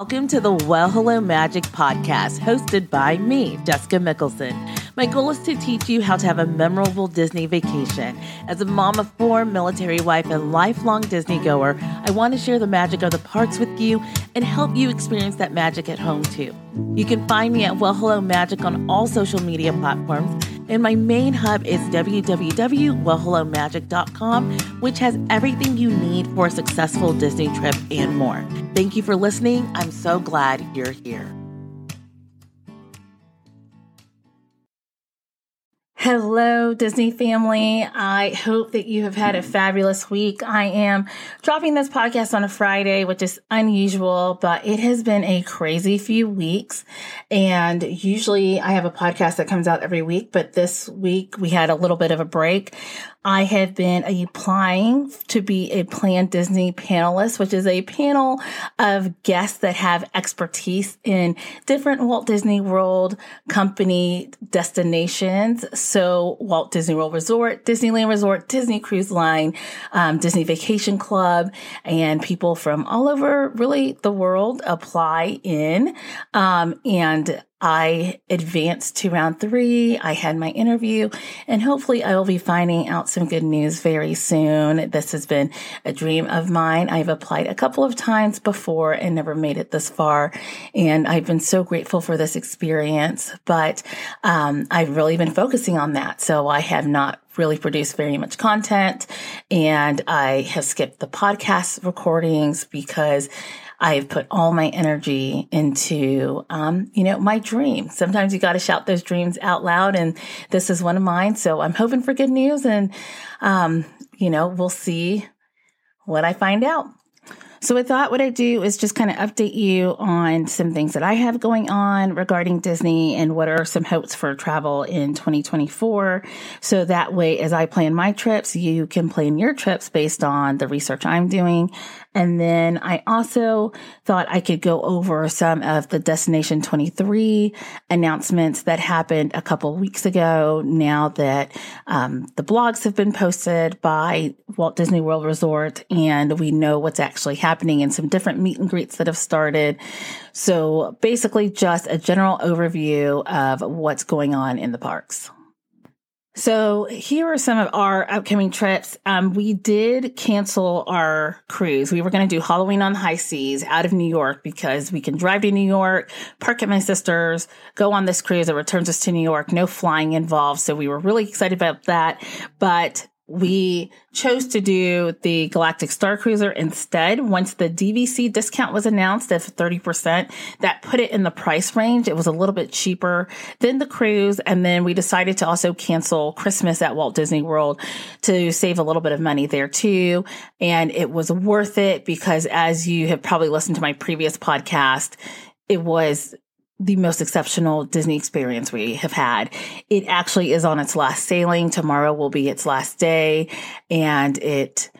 Welcome to the Well Hello Magic podcast, hosted by me, Jessica Mickelson. My goal is to teach you how to have a memorable Disney vacation. As a mom of four, military wife, and lifelong Disney goer, I want to share the magic of the parks with you and help you experience that magic at home too. You can find me at Well Hello Magic on all social media platforms and my main hub is www.wellhellomagic.com, which has everything you need for a successful Disney trip and more. Thank you for listening. I'm so glad you're here. Hello, Disney family. I hope that you have had a fabulous week. I am dropping this podcast on a Friday, which is unusual, but it has been a crazy few weeks. And usually I have a podcast that comes out every week, but this week we had a little bit of a break. I have been applying to be a Plan Disney panelist, which is a panel of guests that have expertise in different Walt Disney World company destinations. So Walt Disney World Resort, Disneyland Resort, Disney Cruise Line, um, Disney Vacation Club, and people from all over really the world apply in. Um, and I advanced to round three. I had my interview and hopefully I will be finding out some good news very soon. This has been a dream of mine. I've applied a couple of times before and never made it this far. And I've been so grateful for this experience, but, um, I've really been focusing on that. So I have not really produced very much content and I have skipped the podcast recordings because I've put all my energy into, um, you know, my dream. Sometimes you got to shout those dreams out loud, and this is one of mine. So I'm hoping for good news, and um, you know, we'll see what I find out. So I thought what I'd do is just kind of update you on some things that I have going on regarding Disney and what are some hopes for travel in 2024. So that way, as I plan my trips, you can plan your trips based on the research I'm doing and then I also thought I could go over some of the Destination 23 announcements that happened a couple weeks ago now that um, the blogs have been posted by Walt Disney World Resort and we know what's actually happening and some different meet and greets that have started. So basically just a general overview of what's going on in the parks. So here are some of our upcoming trips. Um, we did cancel our cruise. We were going to do Halloween on the high seas out of New York because we can drive to New York, park at my sister's, go on this cruise that returns us to New York. No flying involved. So we were really excited about that. But we chose to do the Galactic Star Cruiser instead. Once the DVC discount was announced of 30%, that put it in the price range. It was a little bit cheaper than the cruise. And then we decided to also cancel Christmas at Walt Disney World to save a little bit of money there too. And it was worth it because as you have probably listened to my previous podcast, it was the most exceptional Disney experience we have had. It actually is on its last sailing. Tomorrow will be its last day and it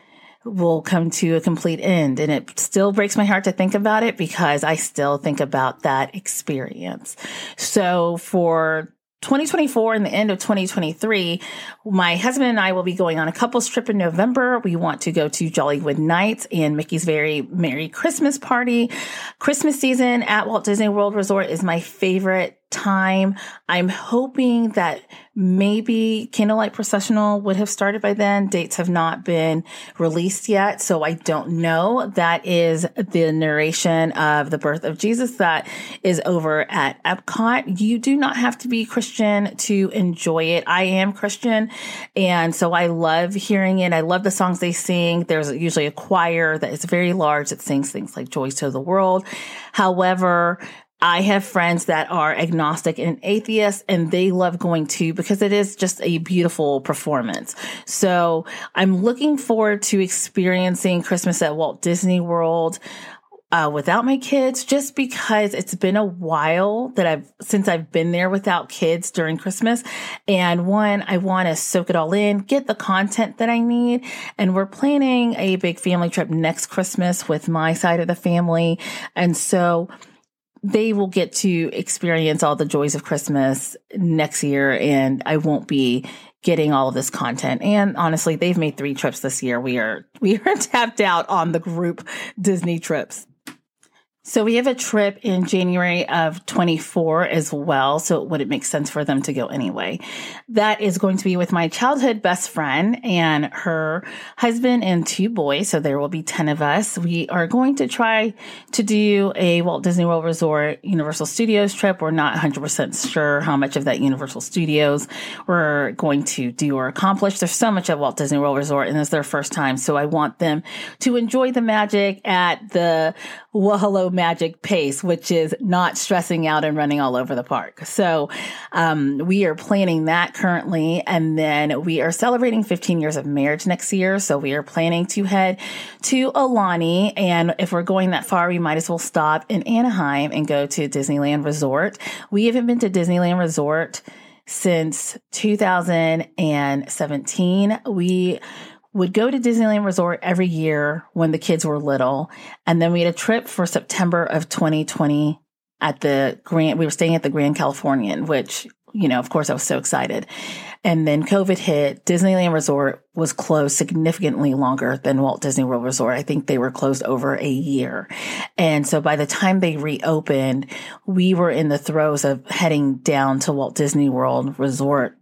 will come to a complete end. And it still breaks my heart to think about it because I still think about that experience. So for 2024 and the end of 2023, my husband and I will be going on a couples trip in November. We want to go to Jollywood Nights and Mickey's Very Merry Christmas Party. Christmas season at Walt Disney World Resort is my favorite time. I'm hoping that maybe Candlelight Processional would have started by then. Dates have not been released yet, so I don't know. That is the narration of the birth of Jesus that is over at Epcot. You do not have to be Christian to enjoy it. I am Christian, and so I love hearing it. I love the songs they sing. There's usually a choir that is very large that sings things like Joy to the World. However, I have friends that are agnostic and atheists and they love going to because it is just a beautiful performance. So I'm looking forward to experiencing Christmas at Walt Disney World. Uh, without my kids, just because it's been a while that I've, since I've been there without kids during Christmas. And one, I want to soak it all in, get the content that I need. And we're planning a big family trip next Christmas with my side of the family. And so they will get to experience all the joys of Christmas next year and I won't be getting all of this content. And honestly, they've made three trips this year. We are, we are tapped out on the group Disney trips. So we have a trip in January of 24 as well. So would it make sense for them to go anyway? That is going to be with my childhood best friend and her husband and two boys. So there will be 10 of us. We are going to try to do a Walt Disney World Resort Universal Studios trip. We're not 100% sure how much of that Universal Studios we're going to do or accomplish. There's so much at Walt Disney World Resort and it's their first time. So I want them to enjoy the magic at the Well Hello magic pace, which is not stressing out and running all over the park. So, um, we are planning that currently. And then we are celebrating 15 years of marriage next year. So we are planning to head to Aulani. And if we're going that far, we might as well stop in Anaheim and go to Disneyland Resort. We haven't been to Disneyland Resort since 2017. We would go to Disneyland Resort every year when the kids were little. And then we had a trip for September of 2020 at the Grand, we were staying at the Grand Californian, which, you know, of course I was so excited. And then COVID hit. Disneyland Resort was closed significantly longer than Walt Disney World Resort. I think they were closed over a year. And so by the time they reopened, we were in the throes of heading down to Walt Disney World Resort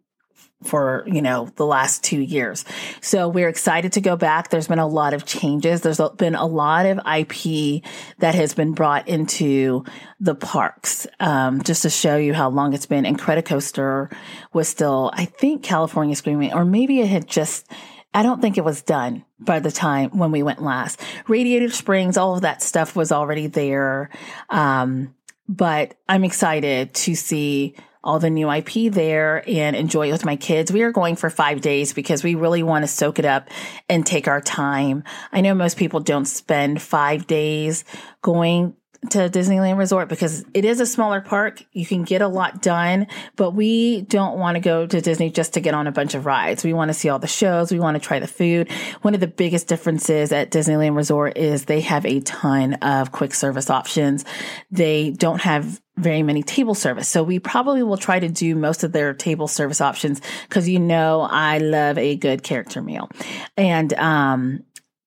for, you know, the last two years. So we're excited to go back. There's been a lot of changes. There's been a lot of IP that has been brought into the parks. Um, just to show you how long it's been. Incredicoaster was still, I think California Screaming, or maybe it had just, I don't think it was done by the time when we went last. Radiator Springs, all of that stuff was already there. Um, but I'm excited to see all the new IP there and enjoy it with my kids. We are going for five days because we really want to soak it up and take our time. I know most people don't spend five days going to Disneyland Resort because it is a smaller park. You can get a lot done, but we don't want to go to Disney just to get on a bunch of rides. We want to see all the shows. We want to try the food. One of the biggest differences at Disneyland Resort is they have a ton of quick service options. They don't have very many table service. So we probably will try to do most of their table service options because you know I love a good character meal. And um,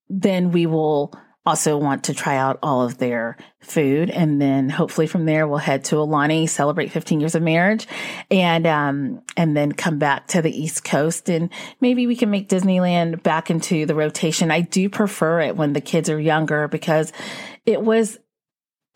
then we will also want to try out all of their food. And then hopefully from there, we'll head to Aulani, celebrate 15 years of marriage and, um, and then come back to the East Coast. And maybe we can make Disneyland back into the rotation. I do prefer it when the kids are younger because it was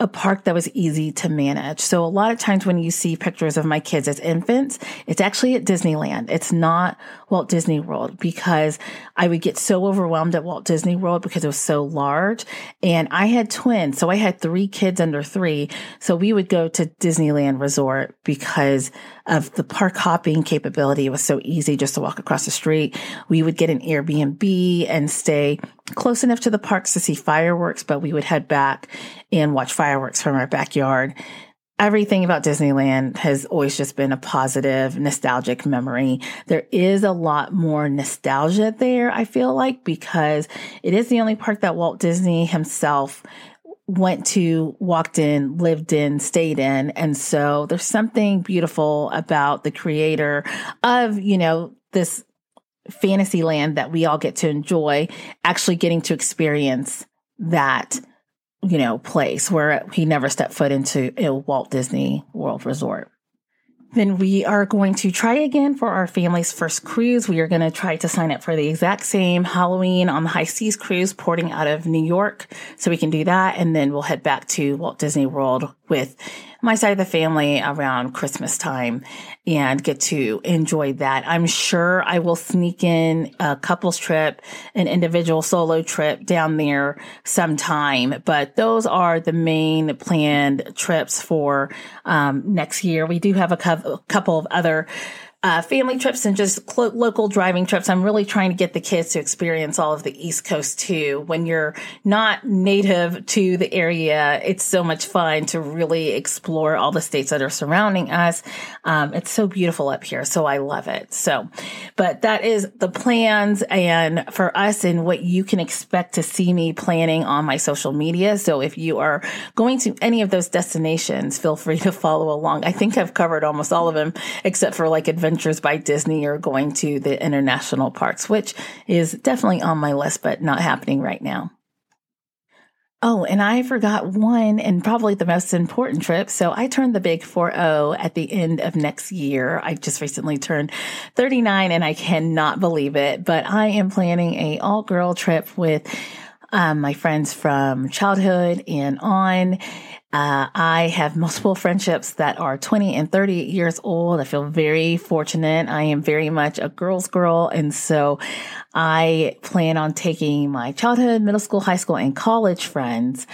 a park that was easy to manage. So a lot of times when you see pictures of my kids as infants, it's actually at Disneyland. It's not Walt Disney World because I would get so overwhelmed at Walt Disney World because it was so large. And I had twins. So I had three kids under three. So we would go to Disneyland Resort because of the park hopping capability. It was so easy just to walk across the street. We would get an Airbnb and stay close enough to the parks to see fireworks, but we would head back and watch fireworks from our backyard. Everything about Disneyland has always just been a positive, nostalgic memory. There is a lot more nostalgia there, I feel like, because it is the only park that Walt Disney himself went to, walked in, lived in, stayed in. And so there's something beautiful about the creator of, you know, this fantasy land that we all get to enjoy, actually getting to experience that, you know, place where he never stepped foot into a Walt Disney World Resort. Then we are going to try again for our family's first cruise. We are going to try to sign up for the exact same Halloween on the high seas cruise porting out of New York. So we can do that. And then we'll head back to Walt Disney World with my side of the family around Christmas time and get to enjoy that. I'm sure I will sneak in a couples trip, an individual solo trip down there sometime, but those are the main planned trips for um, next year. We do have a couple of other uh, family trips and just local driving trips. I'm really trying to get the kids to experience all of the East Coast too. When you're not native to the area, it's so much fun to really explore all the states that are surrounding us. Um, it's so beautiful up here. So I love it. So, but that is the plans and for us and what you can expect to see me planning on my social media. So if you are going to any of those destinations, feel free to follow along. I think I've covered almost all of them except for like adventure Adventures by Disney or going to the international parks, which is definitely on my list, but not happening right now. Oh, and I forgot one and probably the most important trip. So I turned the big 4-0 at the end of next year. I just recently turned 39 and I cannot believe it, but I am planning a all girl trip with um, my friends from childhood and on. Uh, I have multiple friendships that are 20 and 30 years old. I feel very fortunate. I am very much a girl's girl. And so I plan on taking my childhood, middle school, high school, and college friends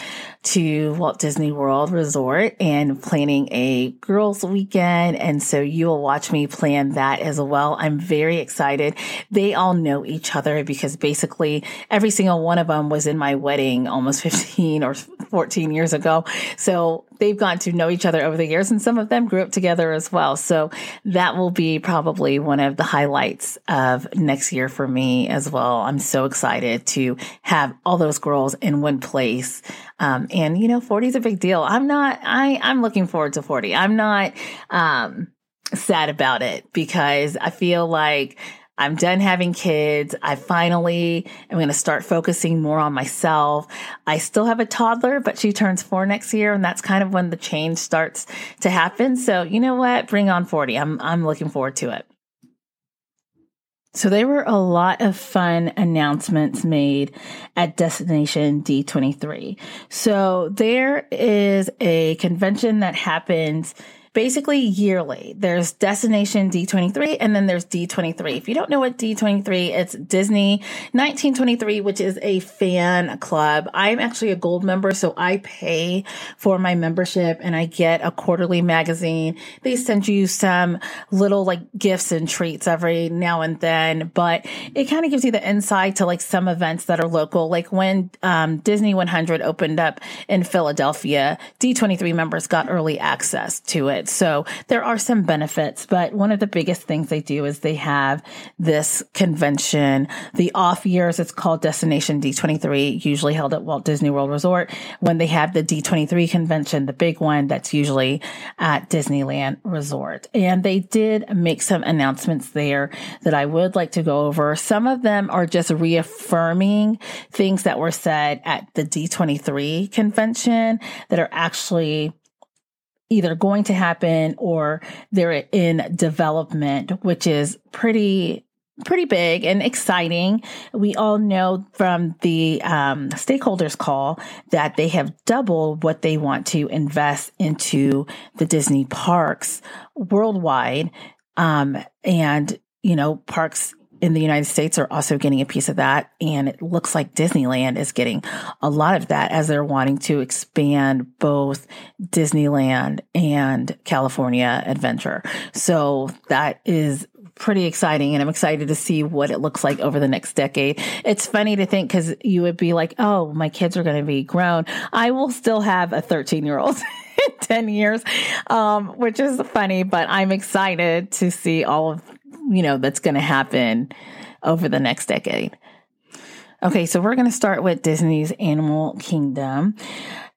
to Walt Disney World Resort and planning a girls weekend. And so you will watch me plan that as well. I'm very excited. They all know each other because basically every single one of them was in my wedding almost 15 or 14 years ago. So they've gotten to know each other over the years and some of them grew up together as well. So that will be probably one of the highlights of next year for me as well. I'm so excited to have all those girls in one place. Um, and you know, 40 is a big deal. I'm not, I, I'm looking forward to 40. I'm not, um, sad about it because I feel like I'm done having kids. I finally am going to start focusing more on myself. I still have a toddler, but she turns four next year. And that's kind of when the change starts to happen. So you know what? Bring on 40. I'm, I'm looking forward to it. So there were a lot of fun announcements made at Destination D23. So there is a convention that happens basically yearly. There's Destination D23 and then there's D23. If you don't know what D23, it's Disney 1923, which is a fan club. I'm actually a gold member, so I pay for my membership and I get a quarterly magazine. They send you some little like gifts and treats every now and then, but it kind of gives you the insight to like some events that are local. Like when um, Disney 100 opened up in Philadelphia, D23 members got early access to it it. So there are some benefits, but one of the biggest things they do is they have this convention. The off years, it's called Destination D23, usually held at Walt Disney World Resort. When they have the D23 convention, the big one, that's usually at Disneyland Resort. And they did make some announcements there that I would like to go over. Some of them are just reaffirming things that were said at the D23 convention that are actually either going to happen or they're in development, which is pretty pretty big and exciting. We all know from the um, stakeholders call that they have doubled what they want to invest into the Disney parks worldwide. Um, and, you know, parks in the United States are also getting a piece of that. And it looks like Disneyland is getting a lot of that as they're wanting to expand both Disneyland and California Adventure. So that is pretty exciting and I'm excited to see what it looks like over the next decade. It's funny to think because you would be like, oh, my kids are going to be grown. I will still have a 13 year old. in 10 years, um, which is funny, but I'm excited to see all of you know, that's going to happen over the next decade. Okay, so we're going to start with Disney's Animal Kingdom.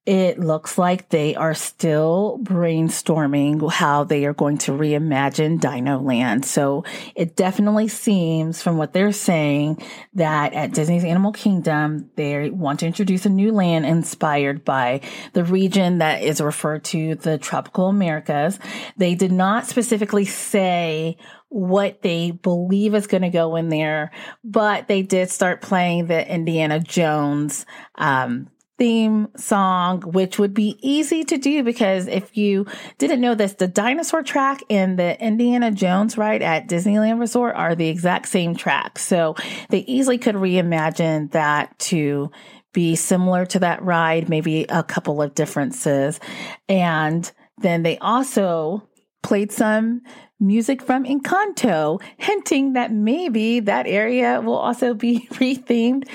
It looks like they are still brainstorming how they are going to reimagine Dino Land. So it definitely seems from what they're saying that at Disney's Animal Kingdom, they want to introduce a new land inspired by the region that is referred to the tropical Americas. They did not specifically say what they believe is going to go in there, but they did start playing the Indiana Jones um, theme song, which would be easy to do because if you didn't know this, the dinosaur track and the Indiana Jones ride at Disneyland Resort are the exact same track. So they easily could reimagine that to be similar to that ride, maybe a couple of differences. And then they also played some music from Encanto, hinting that maybe that area will also be rethemed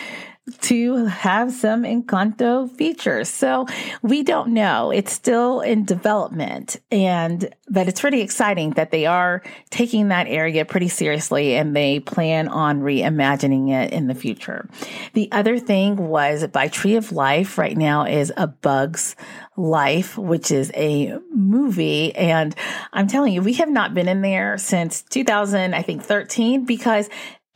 to have some Encanto features. So we don't know. It's still in development and, but it's pretty exciting that they are taking that area pretty seriously and they plan on reimagining it in the future. The other thing was by Tree of Life right now is a Bug's Life, which is a movie. And I'm telling you, we have not been in there since 2000, I think 13, because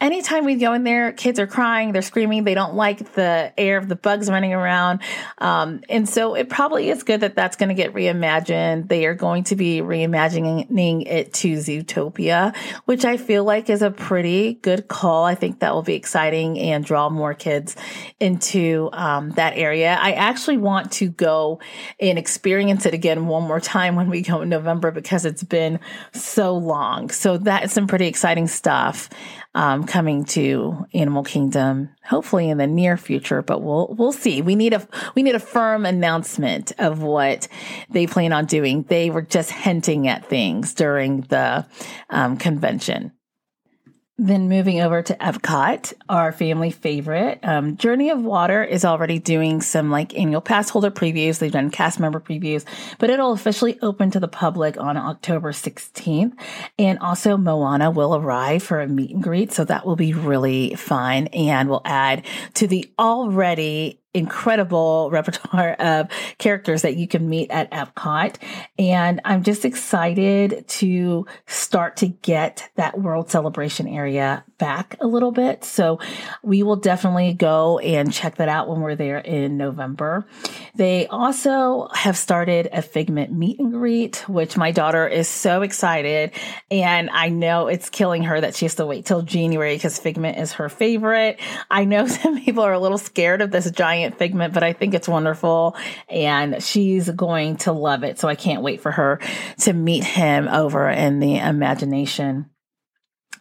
anytime we go in there, kids are crying, they're screaming, they don't like the air of the bugs running around. Um, and so it probably is good that that's going to get reimagined. They are going to be reimagining it to Zootopia, which I feel like is a pretty good call. I think that will be exciting and draw more kids into um, that area. I actually want to go and experience it again one more time when we go in November because it's been so long. So that is some pretty exciting stuff um, coming to Animal Kingdom, hopefully in the near future. But we'll we'll see. We need a we need a firm announcement of what they plan on doing. They were just hinting at things during the um, convention. Then moving over to Epcot, our family favorite. Um, Journey of Water is already doing some like annual pass holder previews. They've done cast member previews, but it'll officially open to the public on October 16th. And also Moana will arrive for a meet and greet. So that will be really fun and will add to the already incredible repertoire of characters that you can meet at Epcot. And I'm just excited to start to get that world celebration area back a little bit. So we will definitely go and check that out when we're there in November. They also have started a Figment meet and greet, which my daughter is so excited. And I know it's killing her that she has to wait till January because Figment is her favorite. I know some people are a little scared of this giant figment, but I think it's wonderful and she's going to love it. So I can't wait for her to meet him over in the imagination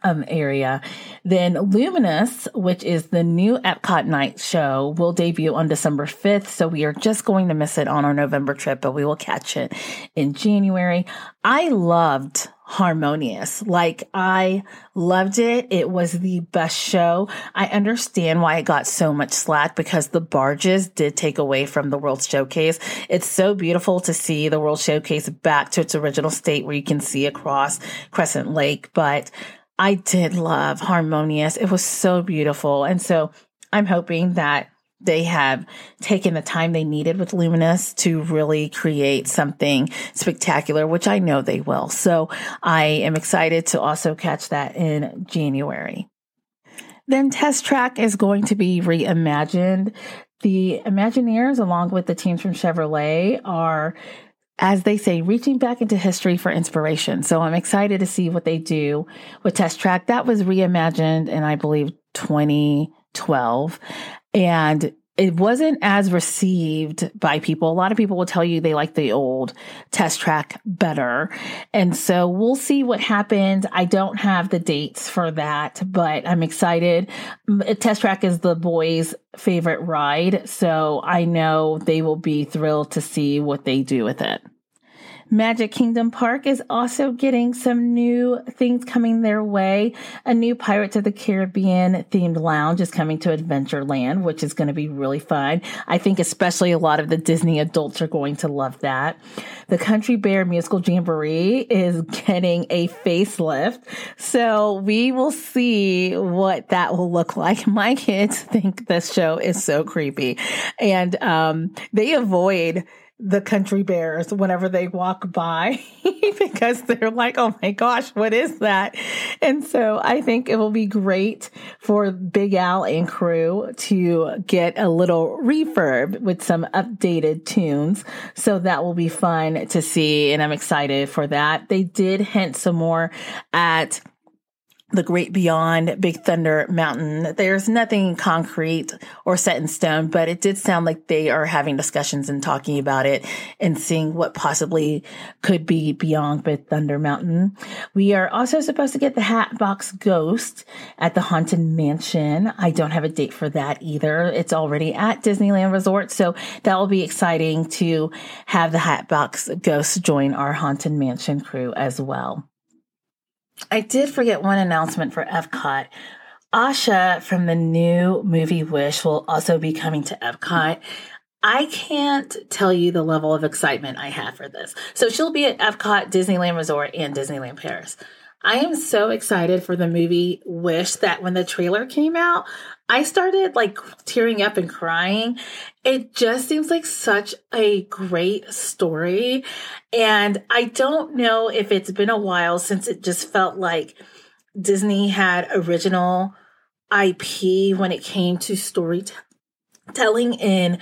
um, area. Then Luminous, which is the new Epcot night show, will debut on December 5th. So we are just going to miss it on our November trip, but we will catch it in January. I loved harmonious. Like I loved it. It was the best show. I understand why it got so much slack because the barges did take away from the World Showcase. It's so beautiful to see the World Showcase back to its original state where you can see across Crescent Lake, but I did love Harmonious. It was so beautiful. And so I'm hoping that they have taken the time they needed with Luminous to really create something spectacular, which I know they will. So I am excited to also catch that in January. Then Test Track is going to be reimagined. The Imagineers, along with the teams from Chevrolet, are as they say, reaching back into history for inspiration. So I'm excited to see what they do with Test Track. That was reimagined in, I believe, 2012. And it wasn't as received by people. A lot of people will tell you they like the old test track better. And so we'll see what happens. I don't have the dates for that, but I'm excited. Test track is the boys' favorite ride. So I know they will be thrilled to see what they do with it. Magic Kingdom Park is also getting some new things coming their way. A new Pirates of the Caribbean themed lounge is coming to Adventureland, which is going to be really fun. I think especially a lot of the Disney adults are going to love that. The Country Bear Musical Jamboree is getting a facelift. So we will see what that will look like. My kids think this show is so creepy and um, they avoid the country bears whenever they walk by because they're like, oh my gosh, what is that? And so I think it will be great for Big Al and crew to get a little refurb with some updated tunes. So that will be fun to see. And I'm excited for that. They did hint some more at the great beyond Big Thunder Mountain. There's nothing concrete or set in stone, but it did sound like they are having discussions and talking about it and seeing what possibly could be beyond Big Thunder Mountain. We are also supposed to get the Hatbox Ghost at the Haunted Mansion. I don't have a date for that either. It's already at Disneyland Resort, so that will be exciting to have the Hatbox Ghost join our Haunted Mansion crew as well. I did forget one announcement for Epcot. Asha from the new movie Wish will also be coming to Epcot. I can't tell you the level of excitement I have for this. So she'll be at Epcot, Disneyland Resort, and Disneyland Paris. I am so excited for the movie Wish that when the trailer came out, I started like tearing up and crying. It just seems like such a great story. And I don't know if it's been a while since it just felt like Disney had original IP when it came to storytelling in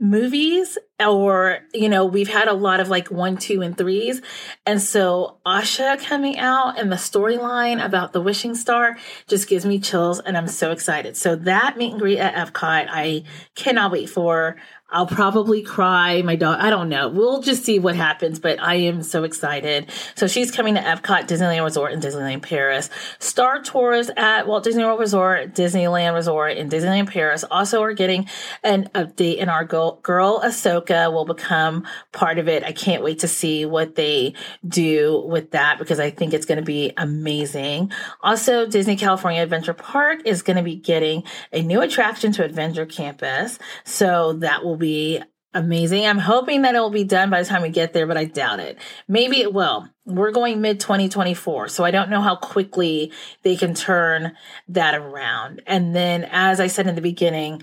movies or you know we've had a lot of like one two and threes. And so asha coming out and the storyline about the wishing star just gives me chills and i'm so excited. So that meet and greet at epcot i cannot wait for I'll probably cry. My dog, I don't know. We'll just see what happens, but I am so excited. So she's coming to Epcot, Disneyland Resort, and Disneyland Paris. Star Tours at Walt Disney World Resort, Disneyland Resort, and Disneyland Paris also are getting an update, and our girl, girl Ahsoka will become part of it. I can't wait to see what they do with that because I think it's going to be amazing. Also, Disney California Adventure Park is going to be getting a new attraction to Avengers Campus. So that will be amazing. I'm hoping that it will be done by the time we get there, but I doubt it. Maybe it will. We're going mid 2024, so I don't know how quickly they can turn that around. And then, as I said in the beginning,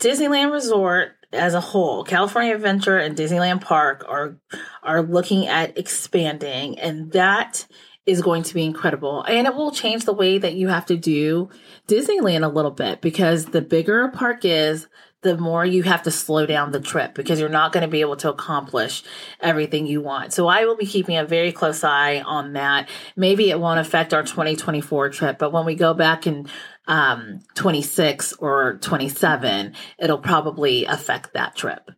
Disneyland Resort as a whole, California Adventure and Disneyland Park are are looking at expanding, and that is going to be incredible. And it will change the way that you have to do Disneyland a little bit because the bigger a park is, the more you have to slow down the trip because you're not going to be able to accomplish everything you want. So I will be keeping a very close eye on that. Maybe it won't affect our 2024 trip, but when we go back in um, 26 or 27, it'll probably affect that trip.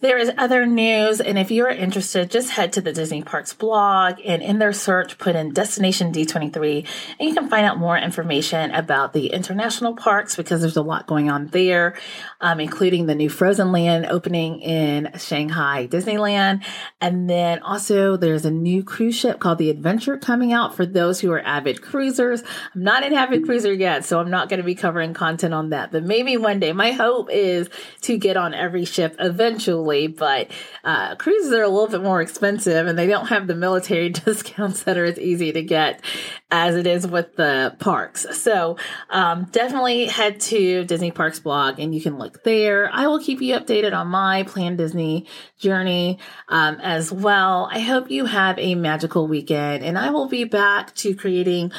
There is other news, and if you're interested, just head to the Disney Parks blog and in their search, put in Destination D23, and you can find out more information about the international parks because there's a lot going on there, um, including the new Frozen Land opening in Shanghai Disneyland. And then also, there's a new cruise ship called the Adventure coming out for those who are avid cruisers. I'm not an avid cruiser yet, so I'm not going to be covering content on that, but maybe one day. My hope is to get on every ship eventually but uh, cruises are a little bit more expensive and they don't have the military discounts that are as easy to get as it is with the parks. So um, definitely head to Disney Parks blog and you can look there. I will keep you updated on my Plan Disney journey um, as well. I hope you have a magical weekend and I will be back to creating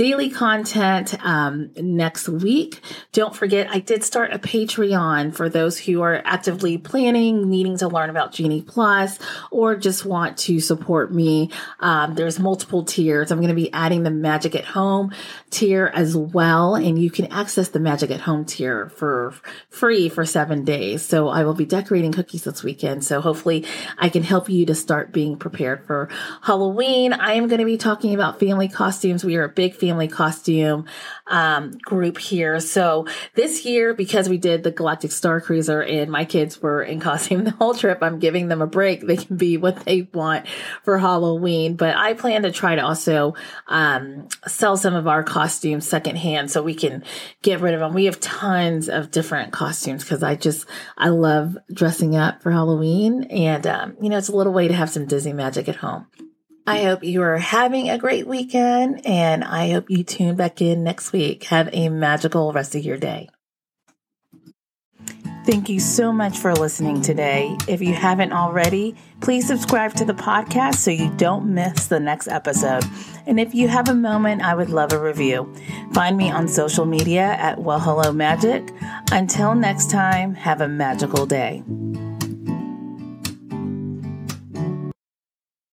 daily content um, next week. Don't forget, I did start a Patreon for those who are actively planning, needing to learn about Genie Plus, or just want to support me. Um, there's multiple tiers. I'm going to be adding the Magic at Home tier as well, and you can access the Magic at Home tier for free for seven days. So I will be decorating cookies this weekend. So hopefully, I can help you to start being prepared for Halloween. I am going to be talking about family costumes. We are a big family family costume um, group here. So this year, because we did the Galactic Star Cruiser and my kids were in costume the whole trip, I'm giving them a break. They can be what they want for Halloween. But I plan to try to also um, sell some of our costumes secondhand so we can get rid of them. We have tons of different costumes because I just, I love dressing up for Halloween. And, um, you know, it's a little way to have some Disney magic at home. I mm-hmm. hope you are having a great weekend and I hope you tune back in next week. Have a magical rest of your day. Thank you so much for listening today. If you haven't already, please subscribe to the podcast so you don't miss the next episode. And if you have a moment, I would love a review. Find me on social media at Well Hello Magic. Until next time, have a magical day.